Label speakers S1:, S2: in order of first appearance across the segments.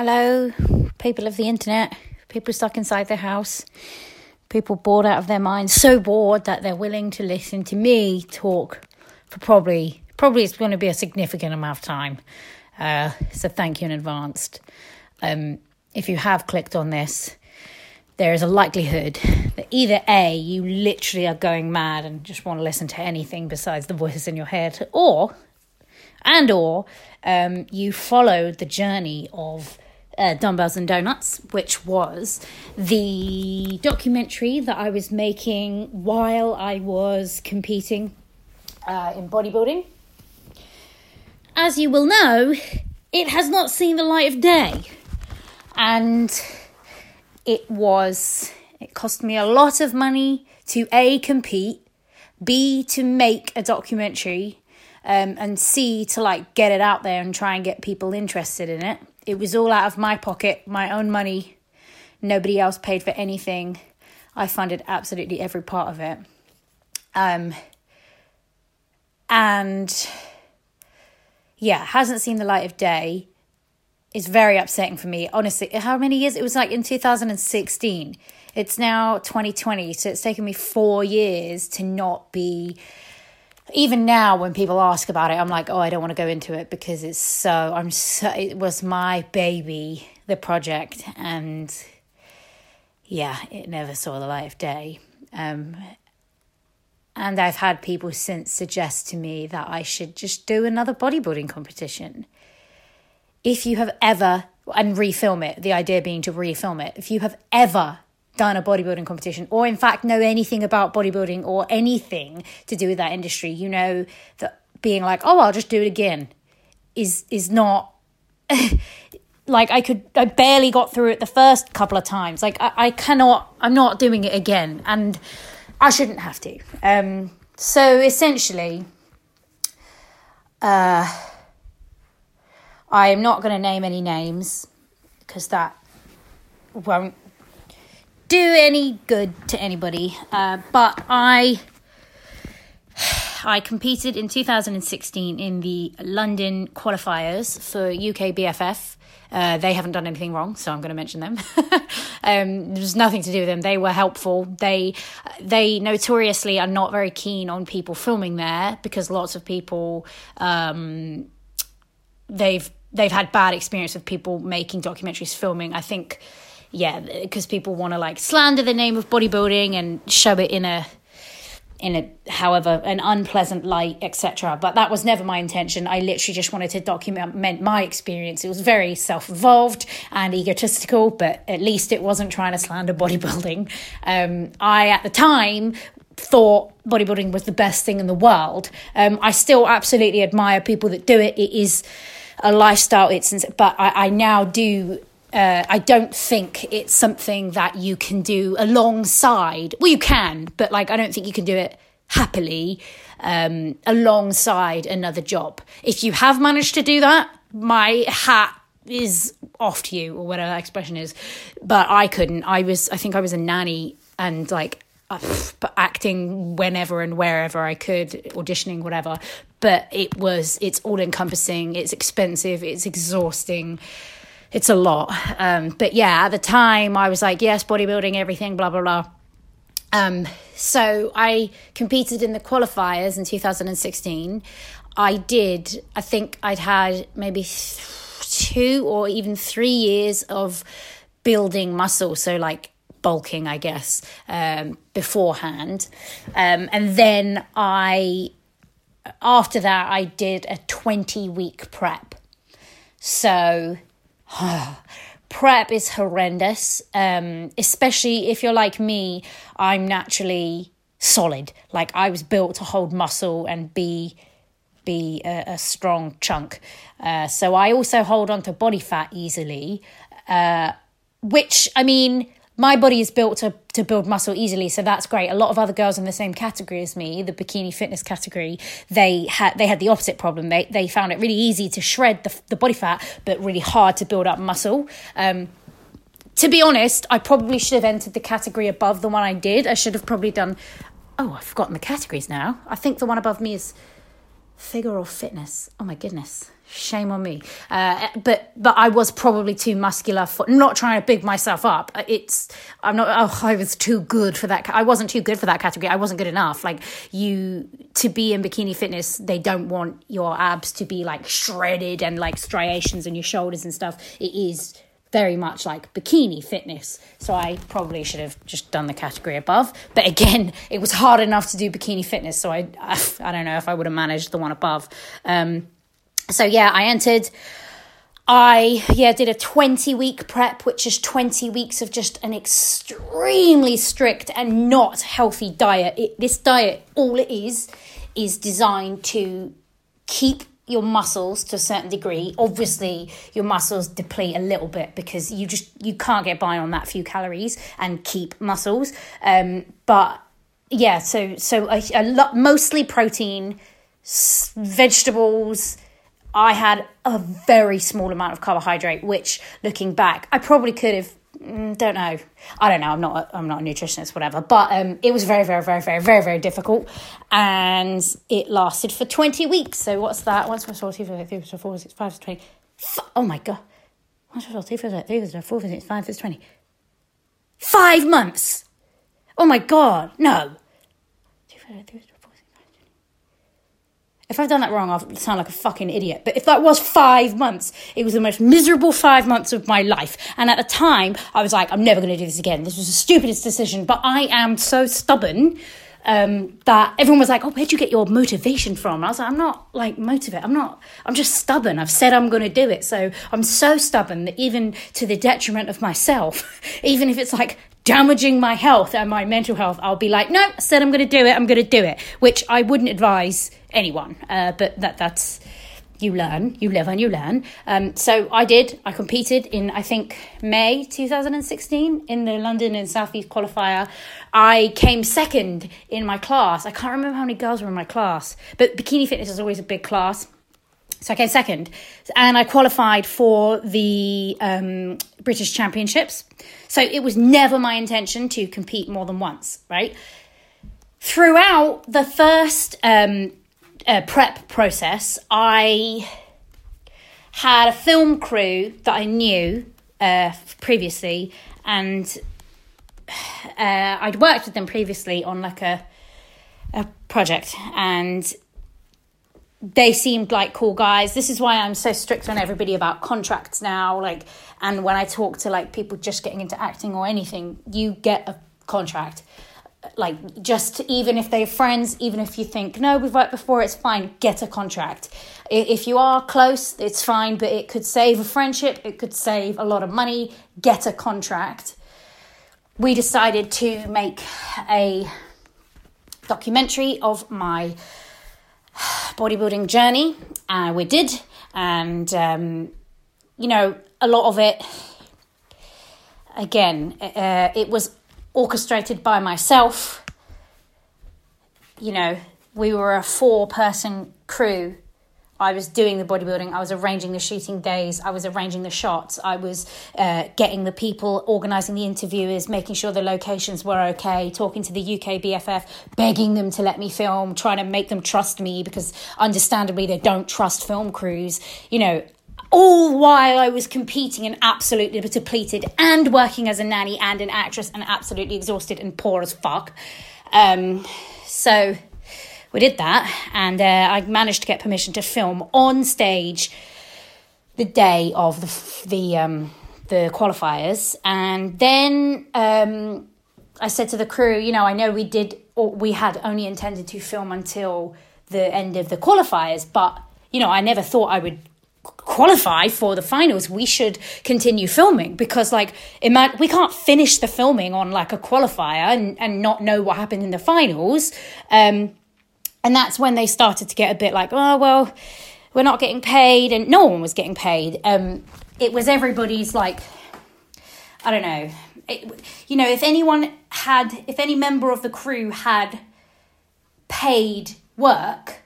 S1: Hello, people of the internet, people stuck inside their house, people bored out of their minds, so bored that they're willing to listen to me talk for probably probably it's going to be a significant amount of time. Uh, so thank you in advance. Um, if you have clicked on this, there is a likelihood that either A, you literally are going mad and just want to listen to anything besides the voices in your head, or and or um, you followed the journey of uh, Dumbbells and Donuts, which was the documentary that I was making while I was competing uh, in bodybuilding. As you will know, it has not seen the light of day. And it was, it cost me a lot of money to A, compete, B, to make a documentary, um, and C, to like get it out there and try and get people interested in it. It was all out of my pocket, my own money. Nobody else paid for anything. I funded absolutely every part of it. Um, and yeah, hasn't seen the light of day. It's very upsetting for me. Honestly, how many years? It was like in 2016. It's now 2020, so it's taken me four years to not be even now when people ask about it i'm like oh i don't want to go into it because it's so i'm so it was my baby the project and yeah it never saw the light of day. Um, and i've had people since suggest to me that i should just do another bodybuilding competition. If you have ever and refilm it the idea being to refilm it if you have ever done a bodybuilding competition or in fact know anything about bodybuilding or anything to do with that industry you know that being like oh i'll just do it again is is not like i could i barely got through it the first couple of times. Like i, I cannot i'm not doing it again and i shouldn't have to. Um so essentially uh i am not going to name any names because that won't do any good to anybody. Uh, but I I competed in 2016 in the London qualifiers for UK BFF. Uh, they haven't done anything wrong, so I'm going to mention them. um, there's nothing to do with them. They were helpful. They they notoriously are not very keen on people filming there because lots of people um, they've they've had bad experience with people making documentaries filming. I think yeah, because people want to like slander the name of bodybuilding and show it in a in a however an unpleasant light etc but that was never my intention. I literally just wanted to document my experience. It was very self-involved and egotistical but at least it wasn't trying to slander bodybuilding. Um, i at the time thought bodybuilding was the best thing in the world. Um, i still absolutely admire people that do it. It is a lifestyle. It's but I, I now do uh, I don't think it's something that you can do alongside. Well, you can, but like I don't think you can do it happily um, alongside another job. If you have managed to do that, my hat is off to you, or whatever that expression is. But I couldn't. I was. I think I was a nanny, and like uh, acting whenever and wherever I could, auditioning, whatever. But it was. It's all encompassing. It's expensive. It's exhausting it's a lot. Um, but yeah, at the time I was like, yes, bodybuilding, everything, blah, blah, blah. Um, so I competed in the qualifiers in 2016. I did, I think I'd had maybe two or even three years of building muscle. So, like, bulking, I guess, um, beforehand. Um, and then I, after that, I did a 20 week prep. So prep is horrendous, um, especially if you're like me. I'm naturally solid. Like I was built to hold muscle and be be a, a strong chunk. Uh, so I also hold on to body fat easily, uh, which I mean my body is built to to build muscle easily so that's great. A lot of other girls in the same category as me the bikini fitness category they had they had the opposite problem. They they found it really easy to shred the, the body fat but really hard to build up muscle. Um, to be honest i probably should have entered the category above the one i did. I should have probably done oh i've forgotten the categories now. I think the one above me is figure or fitness. Oh my goodness Shame on me. Uh, but but I was probably too muscular for not trying to big myself up. It's I'm not. Oh, I was too good for that. I wasn't too good for that category. I wasn't good enough. Like you to be in bikini fitness, they don't want your abs to be like shredded and like striations in your shoulders and stuff. It is very much like bikini fitness. So I probably should have just done the category above. But again, it was hard enough to do bikini fitness. So I, I, I don't know if I would have managed the one above. Um, so yeah, I entered. I yeah did a 20 week prep which is 20 weeks of just an extremely strict and not healthy diet. It, this diet all it is is designed to keep your muscles to a certain degree. Obviously, your muscles deplete a little bit because you just you can't get by on that few calories and keep muscles. Um, but yeah, so so a, a lot mostly protein, vegetables. I had a very small amount of carbohydrate, which looking back, I probably could have Mm, don't know. I don't know. I'm not. A, I'm not a nutritionist, whatever. But um, it was very, very, very, very, very, very difficult, and it lasted for 20 weeks. So what's that? Four, two, three, four, four, six, five, twenty. Oh my god! Four, two, three, three, four, six, five, six, twenty. Five months. Oh my god! No. Two, three, three, if I've done that wrong, I'll sound like a fucking idiot. But if that was five months, it was the most miserable five months of my life. And at the time, I was like, I'm never going to do this again. This was the stupidest decision. But I am so stubborn um, that everyone was like, "Oh, where'd you get your motivation from?" I was like, "I'm not like motivated. I'm not. I'm just stubborn. I've said I'm going to do it, so I'm so stubborn that even to the detriment of myself, even if it's like damaging my health and my mental health, I'll be like, no, I said I'm going to do it. I'm going to do it, which I wouldn't advise anyone. Uh, but that that's you learn, you live and you learn. Um, so I did. I competed in I think May 2016 in the London and Southeast qualifier. I came second in my class. I can't remember how many girls were in my class, but bikini fitness is always a big class. So I came second, and I qualified for the um, British Championships. So it was never my intention to compete more than once, right? Throughout the first um, uh, prep process, I had a film crew that I knew uh, previously, and uh, I'd worked with them previously on like a a project, and they seemed like cool guys. This is why I'm so strict on everybody about contracts now. Like, and when I talk to like people just getting into acting or anything, you get a contract. Like, just even if they're friends, even if you think, no, we've worked before, it's fine, get a contract. If you are close, it's fine, but it could save a friendship, it could save a lot of money, get a contract. We decided to make a documentary of my bodybuilding journey. Uh, we did, and um, you know, a lot of it. Again, uh, it was orchestrated by myself. You know, we were a four-person crew I was doing the bodybuilding, I was arranging the shooting days, I was arranging the shots, I was uh, getting the people, organising the interviewers, making sure the locations were okay, talking to the UK BFF, begging them to let me film, trying to make them trust me because understandably they don't trust film crews. You know, all while I was competing and absolutely depleted and working as a nanny and an actress and absolutely exhausted and poor as fuck. Um, so we did that, and uh, I managed to get permission to film on stage the day of the the um, the qualifiers, and then um, I said to the crew, you know, I know we did, we had only intended to film until the end of the qualifiers, but you know, I never thought I would qualify for the finals we should continue filming because like ima- we can't finish the filming on like a qualifier and, and not know what happened in the finals um and that's when they started to get a bit like, oh, well, we're not getting paid. And no one was getting paid. Um, it was everybody's like, I don't know. It, you know, if anyone had, if any member of the crew had paid work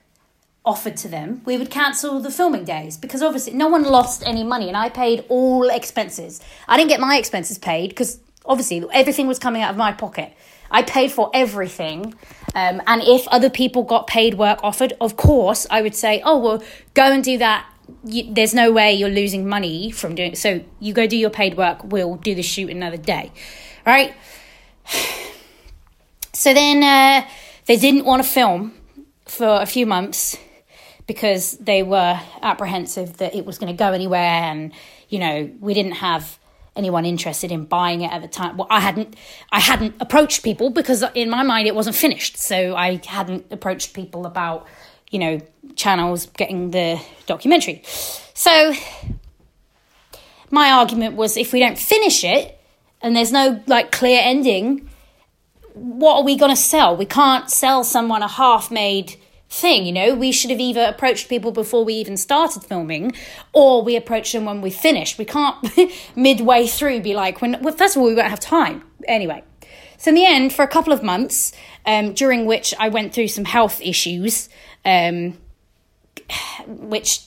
S1: offered to them, we would cancel the filming days because obviously no one lost any money and I paid all expenses. I didn't get my expenses paid because obviously everything was coming out of my pocket. I paid for everything. Um, and if other people got paid work offered, of course, I would say, oh, well, go and do that you, there's no way you're losing money from doing so you go do your paid work we'll do the shoot another day right so then uh, they didn't want to film for a few months because they were apprehensive that it was going to go anywhere and you know we didn't have anyone interested in buying it at the time. Well i hadn't i hadn't approached people because in my mind it wasn't finished. So i hadn't approached people about you know channels getting the documentary. So my argument was if we don't finish it and there's no like clear ending what are we going to sell? We can't sell someone a half made thing. You know, we should have either approached people before we even started filming, or we approached them when we finished. We can't midway through be like, when well, first of all, we won't have time anyway. So in the end, for a couple of months, um, during which I went through some health issues, um, which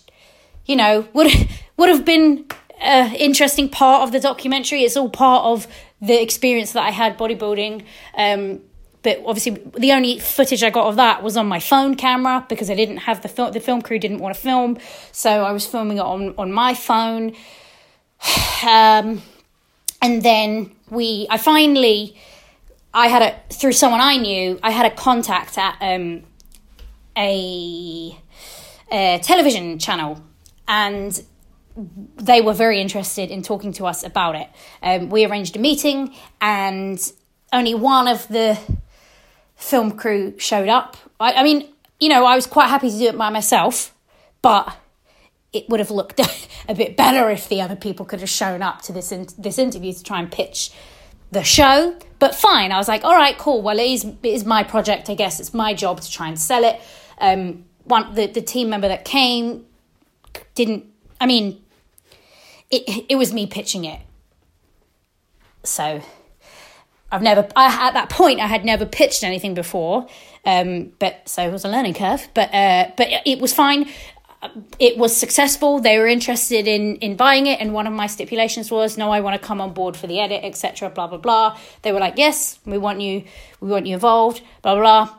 S1: you know would would have been an interesting part of the documentary. It's all part of the experience that I had bodybuilding. Um, but obviously the only footage I got of that was on my phone camera because I didn't have the film. The film crew didn't want to film, so I was filming it on on my phone. Um, and then we, I finally, I had a through someone I knew. I had a contact at um, a, a television channel, and they were very interested in talking to us about it. Um, we arranged a meeting, and only one of the film crew showed up. I, I mean, you know, I was quite happy to do it by myself, but it would have looked a bit better if the other people could have shown up to this in, this interview to try and pitch the show. But fine, I was like, all right, cool. Well, it is it is my project. I guess it's my job to try and sell it. Um, one the the team member that came didn't. I mean, it it was me pitching it. So I've never, I, at that point, I had never pitched anything before, um, but so it was a learning curve. But uh, but it was fine. It was successful. They were interested in in buying it, and one of my stipulations was, no, I want to come on board for the edit, etc. Blah blah blah. They were like, yes, we want you, we want you involved. Blah blah. blah.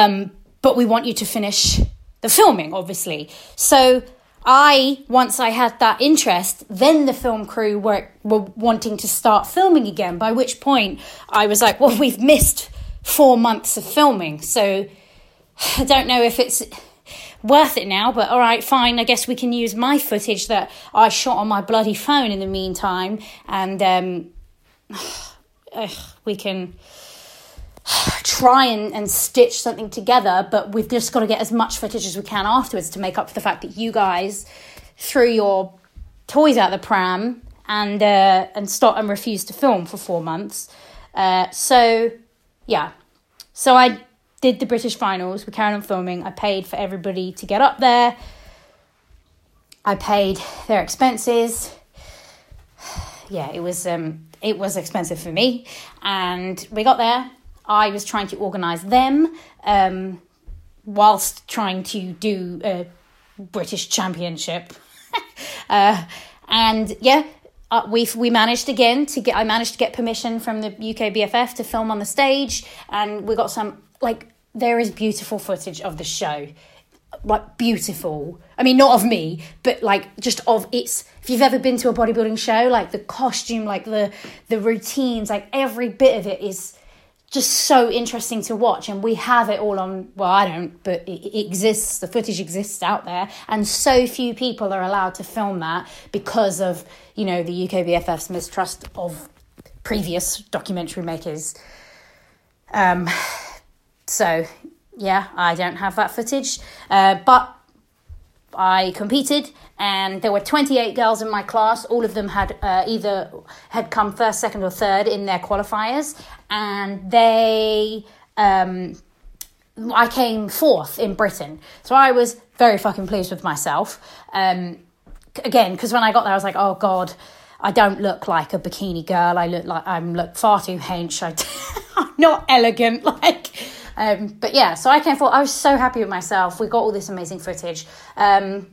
S1: Um, but we want you to finish the filming, obviously. So I, once I had that interest, then the film crew were, were wanting to start filming again, by which point I was like, well, we've missed four months of filming. So I don't know if it's worth it now, but all right, fine. I guess we can use my footage that I shot on my bloody phone in the meantime, and um, we can try and, and stitch something together, but we've just got to get as much footage as we can afterwards to make up for the fact that you guys threw your toys out the pram and uh, and stopped and refused to film for four months. Uh, so yeah, so I did the British finals. We carried on filming. I paid for everybody to get up there. I paid their expenses. Yeah, it was um, it was expensive for me, and we got there I was trying to organise them um, whilst trying to do a British Championship. uh, and yeah, uh, we we managed again to get. I managed to get permission from the UK BFF to film on the stage, and we got some like there is beautiful footage of the show like beautiful. I mean, not of me, but like just of it's. If you've ever been to a bodybuilding show, like the costume, like the the routines, like every bit of it is just so interesting to watch and we have it all on well i don't but it, exists the footage exists out there and so few people are allowed to film that because of you know the uk bff's mistrust of previous documentary makers um so yeah i don't have that footage uh, but I competed, and there were 28 girls in my class. All of them had uh, either had come first, second, or third in their qualifiers, and they. Um, I came fourth in Britain, so I was very fucking pleased with myself. Um, again, because when I got there, I was like, "Oh God, I don't look like a bikini girl. I look like I'm look far too hench. I, I'm not elegant. Like um, but yeah, so I came forward. I was so happy with myself. We got all this amazing footage. Um,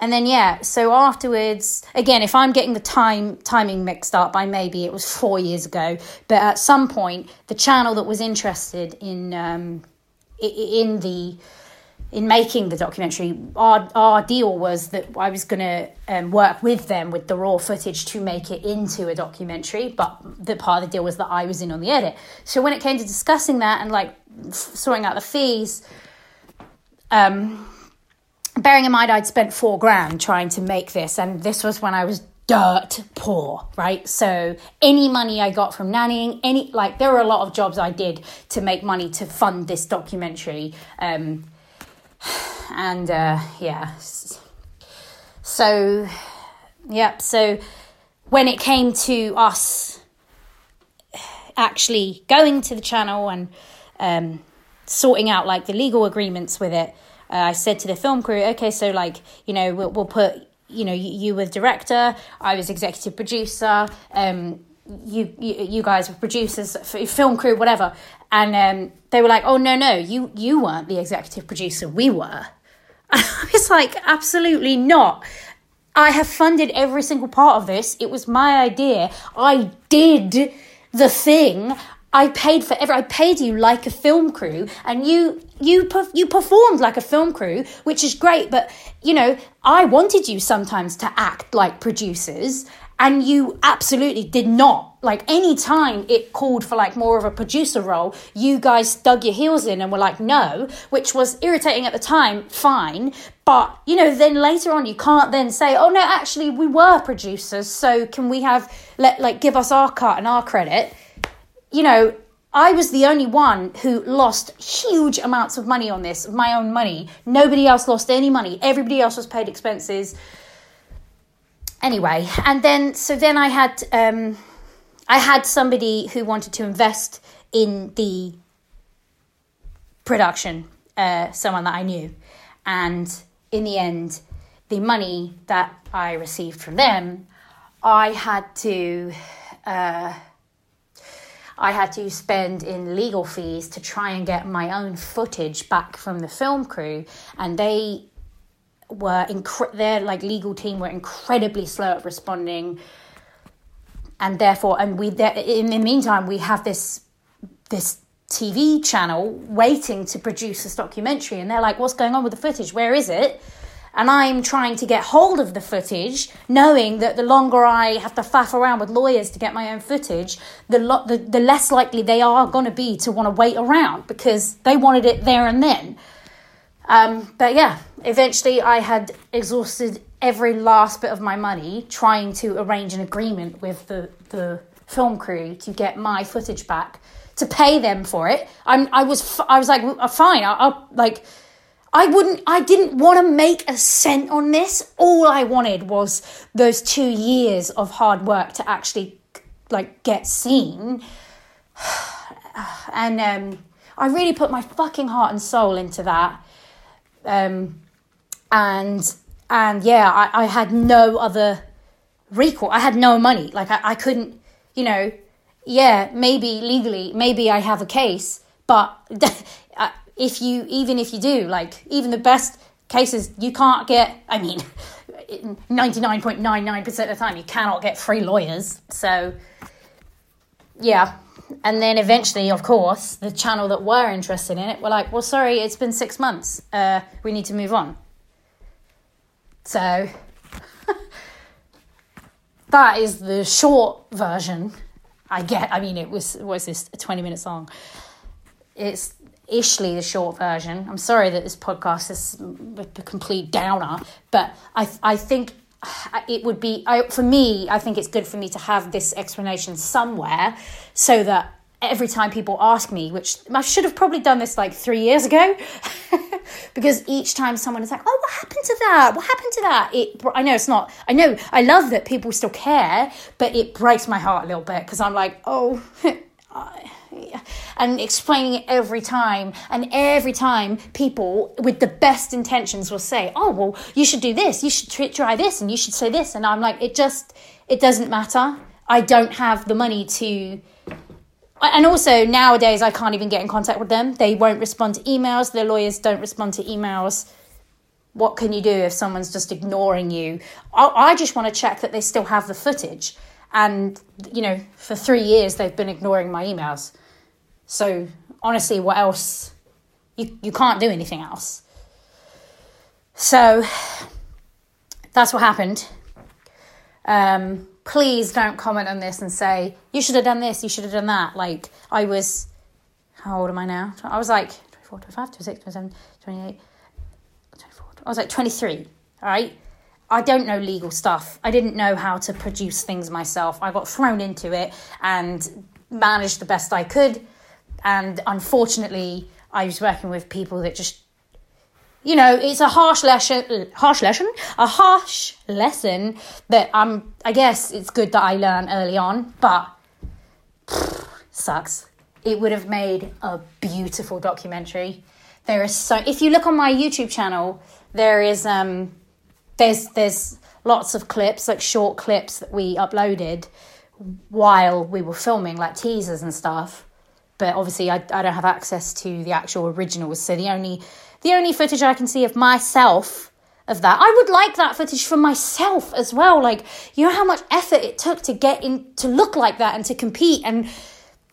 S1: and then yeah, so afterwards, again, if I'm getting the time timing mixed up, I maybe it was four years ago. But at some point, the channel that was interested in um, in the in making the documentary, our our deal was that I was going to um, work with them with the raw footage to make it into a documentary. But the part of the deal was that I was in on the edit. So when it came to discussing that and like sorting out the fees, um, bearing in mind I'd spent four grand trying to make this, and this was when I was dirt poor, right? So any money I got from nannying, any like there were a lot of jobs I did to make money to fund this documentary. Um, and uh, yeah, so yep. So when it came to us actually going to the channel and um, sorting out like the legal agreements with it, uh, I said to the film crew, okay, so like you know we'll we'll put you know you, you were director, I was executive producer. Um, you, you you guys were producers, film crew, whatever, and um, they were like, "Oh no, no, you you weren't the executive producer, we were." I was like, "Absolutely not." I have funded every single part of this. It was my idea. I did the thing. I paid for every. I paid you like a film crew, and you you you performed like a film crew, which is great. But you know, I wanted you sometimes to act like producers, and you absolutely did not like any time it called for like more of a producer role you guys dug your heels in and were like no which was irritating at the time fine but you know then later on you can't then say oh no actually we were producers so can we have let like give us our cut and our credit you know I was the only one who lost huge amounts of money on this, my own money. Nobody else lost any money. Everybody else was paid expenses anyway, and then so then I had um, I had somebody who wanted to invest in the production, uh, someone that I knew, and in the end, the money that I received from them, I had to. Uh, I had to spend in legal fees to try and get my own footage back from the film crew, and they were incre- their like legal team were incredibly slow at responding and therefore and we in the meantime we have this this TV channel waiting to produce this documentary and they're like what's going on with the footage? Where is it and I'm trying to get hold of the footage, knowing that the longer I have to faff around with lawyers to get my own footage, the lo- the, the less likely they are going to be to want to wait around because they wanted it there and then. Um, but yeah, eventually I had exhausted every last bit of my money trying to arrange an agreement with the, the film crew to get my footage back to pay them for it. I'm, I was, I was like, uh, fine, I'll, I'll like, I wouldn't, I didn't want to make a cent on this. All I wanted was those two years of hard work to actually like get seen. And um, I really put my fucking heart and soul into that. Um, and and yeah, I, I had no other recourse. I had no money. Like I, I couldn't, you know, yeah, maybe legally, maybe I have a case, but if you, even if you do, like even the best cases, you can't get, I mean, 99.99% of the time, you cannot get free lawyers. So, yeah, and then eventually, of course, the channel that were interested in it were like, well, sorry, it's been six months. Uh, we need to move on. So that is the short version. I get, I mean, it was, was this, 20 minutes long. It's ishly the short version. I'm sorry that this podcast is a complete downer, but I, I think uh, it would be I, for me i think it's good for me to have this explanation somewhere so that every time people ask me which i should have probably done this like three years ago because each time someone is like oh what happened to that what happened to that it i know it's not i know i love that people still care but it breaks my heart a little bit because i'm like oh and explaining it every time. And every time people with the best intentions will say, oh, well, you should do this, you should try this, and you should say this. And I'm like, it just, it doesn't matter. I don't have the money to. And also, nowadays, I can't even get in contact with them. They won't respond to emails. Their lawyers don't respond to emails. What can you do if someone's just ignoring you? I, I just want to check that they still have the footage. And, you know, for three years, they've been ignoring my emails. So honestly, what else? You you can't do anything else. So that's what happened. Um, please don't comment on this and say, you should have done this, you should have done that. Like, I was, how old am I now? I was like 24, 25, 26, 27, 28, 24. I was like 23, all right? I don't know legal stuff. I didn't know how to produce things myself. I got thrown into it and managed the best I could. And unfortunately, I was working with people that just you know, it's a harsh lesson, harsh lesson, a harsh lesson that I'm. I guess it's good that I learned early on, but pff, sucks. It would have made a beautiful documentary. There is so. If you look on my YouTube channel, there is um, there's there's lots of clips, like short clips that we uploaded while we were filming, like teasers and stuff. But obviously, I, I don't have access to the actual originals, so the only the only footage I can see of myself of that. I would like that footage for myself as well. Like, you know how much effort it took to get in to look like that and to compete and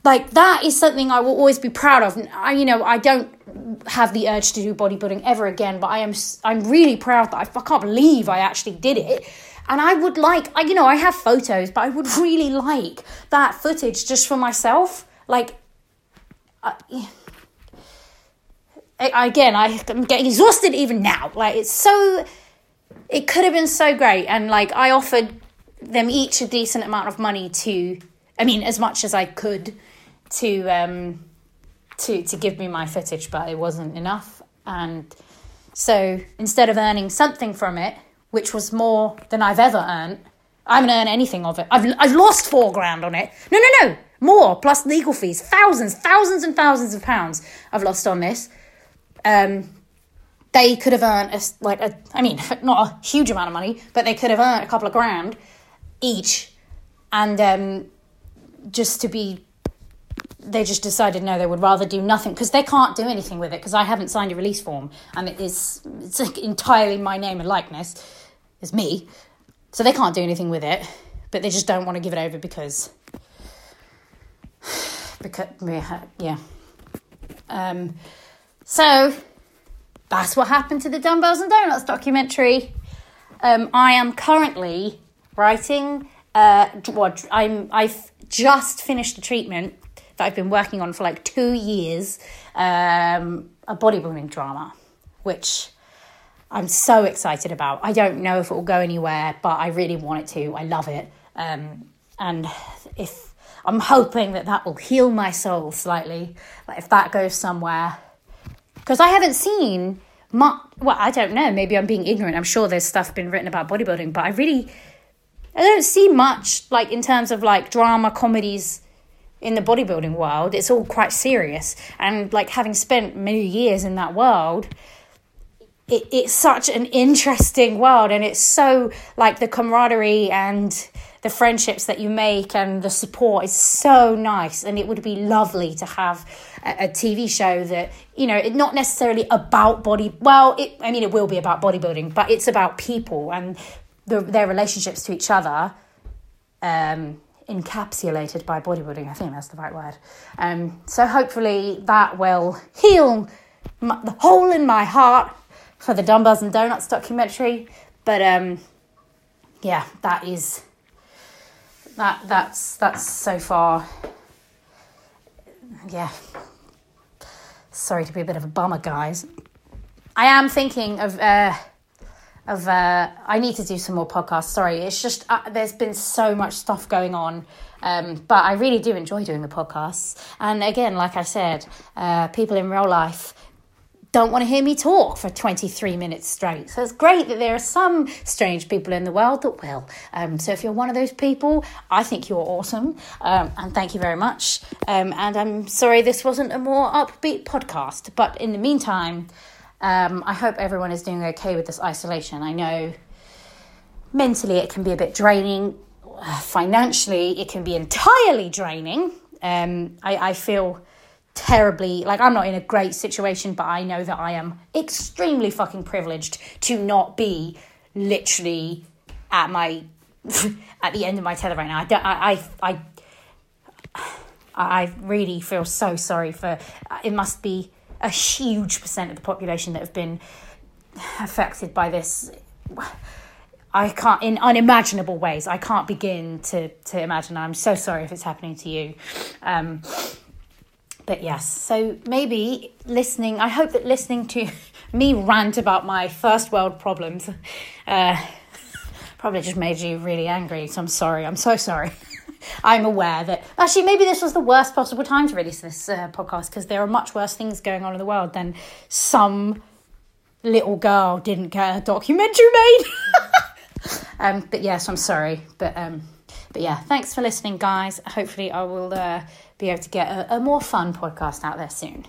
S1: like that is something I will always be proud of. I, you know, I don't have the urge to do bodybuilding ever again, but I am I'm really proud that I, I can't believe I actually did it. And I would like, I, you know, I have photos, but I would really like that footage just for myself. Like, uh, again, I, I'm getting exhausted even now. Like, it's so, it could have been so great. And like, I offered them each a decent amount of money to, I mean, as much as I could to, um, to, to give me my footage, but it wasn't enough. And so instead of earning something from it, which was more than I've ever earned, I haven't earned anything of it. I've, I've lost four grand on it. No, no, no. More plus legal fees. Thousands, thousands and thousands of pounds I've lost on this. Um, they could have earned a, like a, I mean, not a huge amount of money, but they could have earned a couple of grand each, and um, just to be, they just decided no, they would rather do nothing because they can't do anything with it because I haven't signed a release form. And it is it's like entirely my name and likeness, it's me, so they can't do anything with it, but they just don't want to give it over because, because yeah. Um, so that's what happened to the Dumbbells and Donuts documentary. Um, I am currently writing. Uh, what I'm I've just finished a treatment that I've been working on for like two years. Um, a bodybuilding drama, which I'm so excited about. I don't know if it will go anywhere, but I really want it to. I love it, um, and if I'm hoping that that will heal my soul slightly. Like if that goes somewhere because I haven't seen much. Well, I don't know. Maybe I'm being ignorant. I'm sure there's stuff been written about bodybuilding, but I really I don't see much like in terms of like drama comedies in the bodybuilding world. It's all quite serious, and like having spent many years in that world. It, it's such an interesting world and it's so like the camaraderie and the friendships that you make and the support is so nice and it would be lovely to have a, a TV show that you know it's not necessarily about body well it I mean it will be about bodybuilding but it's about people and the, their relationships to each other um, encapsulated by bodybuilding I think that's the right word. Um, so hopefully that will heal my, the hole in my heart for the dumbbells and donuts documentary. But um, yeah that is that that's that's so far. Yeah. Sorry to be a bit of a bummer guys. I am thinking of uh of uh i need to do some more podcasts. Sorry it's just uh, there's been so much stuff going on. Um but i really do enjoy doing the podcasts. And again like i said uh people in real life don't want to hear me talk for 23 minutes straight. So it's great that there are some strange people in the world that will. Um, so if you're one of those people, I think you're awesome. Um, and thank you very much. Um, and I'm sorry this wasn't a more upbeat podcast. But in the meantime, um, I hope everyone is doing okay with this isolation. I know mentally it can be a bit draining, financially, it can be entirely draining. Um, I, I feel terribly like I'm not in a great situation, but I know that I am extremely fucking privileged to not be literally at my at the end of my tether right now. I don't, I, I, I, I really feel so sorry for. It must be a huge percent of the population that have been affected by this. I can't in unimaginable ways. I can't begin to to imagine. I'm so sorry if it's happening to you. Um, but yes, so maybe listening. I hope that listening to me rant about my first world problems uh, probably just made you really angry. So I'm sorry. I'm so sorry. I'm aware that actually maybe this was the worst possible time to release this uh, podcast because there are much worse things going on in the world than some little girl didn't get a documentary made. um, but yes, I'm sorry. But um, but yeah, thanks for listening, guys. Hopefully, I will uh, be able to get a, a more fun podcast out there soon.